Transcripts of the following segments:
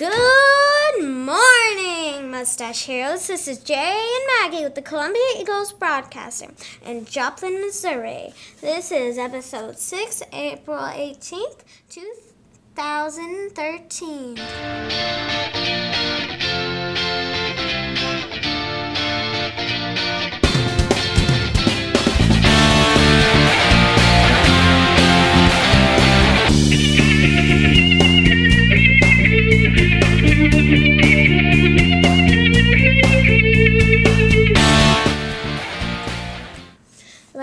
Good morning, Mustache Heroes. This is Jay and Maggie with the Columbia Eagles Broadcasting in Joplin, Missouri. This is episode 6, April 18th, 2013.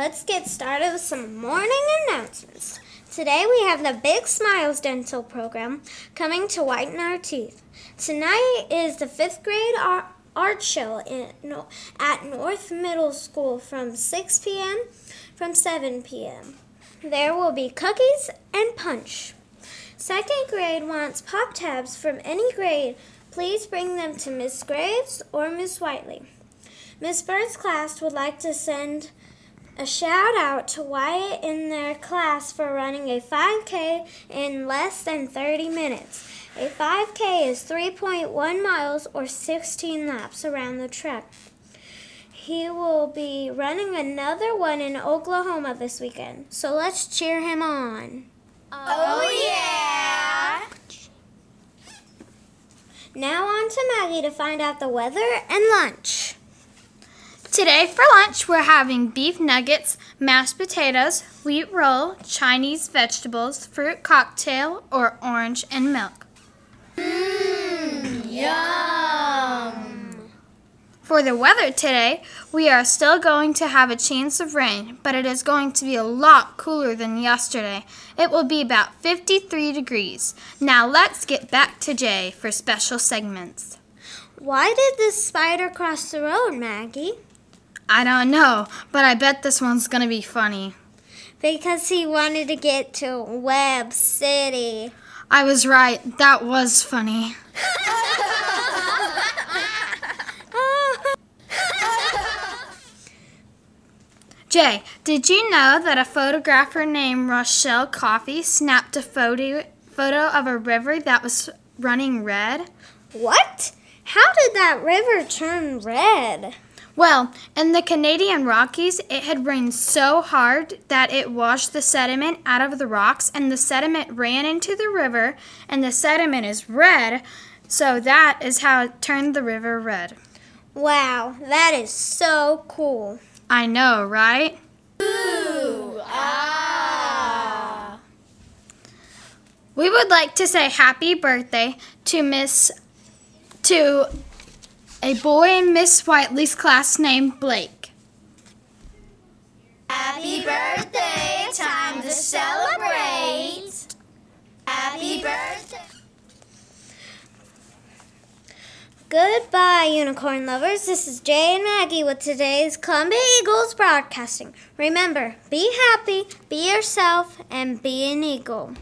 Let's get started with some morning announcements. Today we have the Big Smiles Dental Program coming to whiten our teeth. Tonight is the fifth grade art show at North Middle School from 6 p.m. from 7 p.m. There will be cookies and punch. Second grade wants pop tabs from any grade. Please bring them to Miss Graves or Miss Whiteley. Miss Bird's class would like to send a shout out to Wyatt in their class for running a 5K in less than 30 minutes. A 5K is 3.1 miles or 16 laps around the track. He will be running another one in Oklahoma this weekend, so let's cheer him on. Oh, yeah! Now on to Maggie to find out the weather and lunch. Today for lunch, we're having beef nuggets, mashed potatoes, wheat roll, Chinese vegetables, fruit cocktail, or orange and milk. Mmm, yum! For the weather today, we are still going to have a chance of rain, but it is going to be a lot cooler than yesterday. It will be about 53 degrees. Now let's get back to Jay for special segments. Why did this spider cross the road, Maggie? I don't know, but I bet this one's gonna be funny. Because he wanted to get to Webb City. I was right. That was funny. Jay, did you know that a photographer named Rochelle Coffey snapped a photo, photo of a river that was running red? What? How did that river turn red? Well, in the Canadian Rockies, it had rained so hard that it washed the sediment out of the rocks, and the sediment ran into the river, and the sediment is red, so that is how it turned the river red. Wow, that is so cool. I know, right? Ooh, ah. We would like to say happy birthday to Miss to a boy in Miss Whiteley's class named Blake. Happy birthday! Time to celebrate! Happy birthday! Goodbye, unicorn lovers. This is Jay and Maggie with today's Columbia Eagles broadcasting. Remember, be happy, be yourself, and be an eagle.